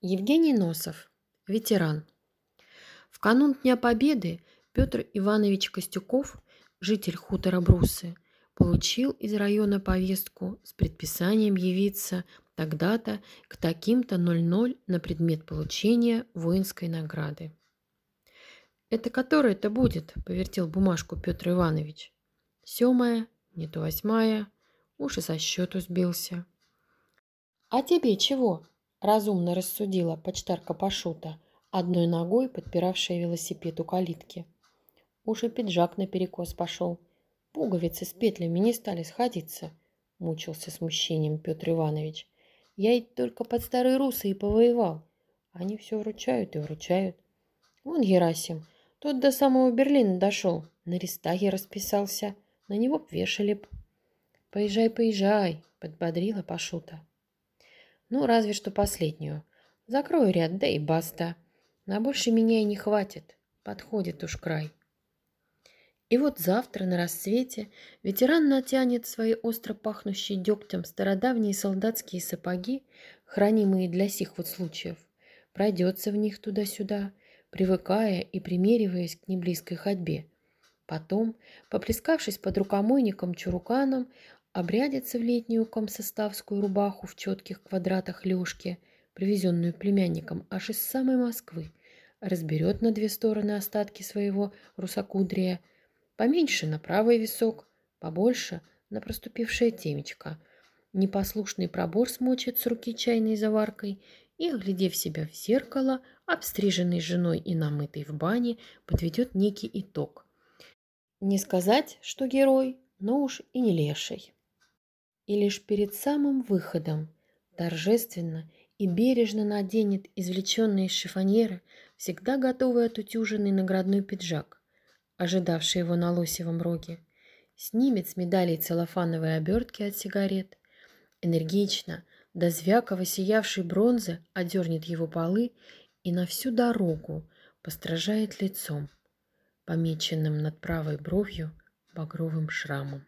Евгений Носов, ветеран. В канун Дня Победы Петр Иванович Костюков, житель хутора Брусы, получил из района повестку с предписанием явиться тогда-то к таким-то 00 на предмет получения воинской награды. «Это которое это будет?» – повертел бумажку Петр Иванович. «Семая, не то восьмая, уж и со счету сбился». «А тебе чего?» – разумно рассудила почтарка Пашута, одной ногой подпиравшая велосипед у калитки. Уж и пиджак наперекос пошел. Пуговицы с петлями не стали сходиться, мучился смущением Петр Иванович. Я ведь только под старые русы и повоевал. Они все вручают и вручают. Вон Герасим, тот до самого Берлина дошел, на рестаге расписался, на него вешали б. «Поезжай, поезжай», — подбодрила Пашута. Ну, разве что последнюю. Закрою ряд, да и баста. На больше меня и не хватит. Подходит уж край. И вот завтра на рассвете ветеран натянет свои остро пахнущие дегтем стародавние солдатские сапоги, хранимые для сих вот случаев, пройдется в них туда-сюда, привыкая и примериваясь к неблизкой ходьбе. Потом, поплескавшись под рукомойником чуруканом, обрядится в летнюю комсоставскую рубаху в четких квадратах лёжки, привезенную племянником аж из самой Москвы, разберет на две стороны остатки своего русокудрия, поменьше на правый висок, побольше на проступившее темечко. Непослушный пробор смочит с руки чайной заваркой и, оглядев себя в зеркало, обстриженный женой и намытый в бане, подведет некий итог. Не сказать, что герой, но уж и не леший и лишь перед самым выходом торжественно и бережно наденет извлеченный из шифоньера всегда готовый отутюженный наградной пиджак, ожидавший его на лосевом роге, снимет с медалей целлофановые обертки от сигарет, энергично, до звякова сиявшей бронзы одернет его полы и на всю дорогу постражает лицом, помеченным над правой бровью багровым шрамом.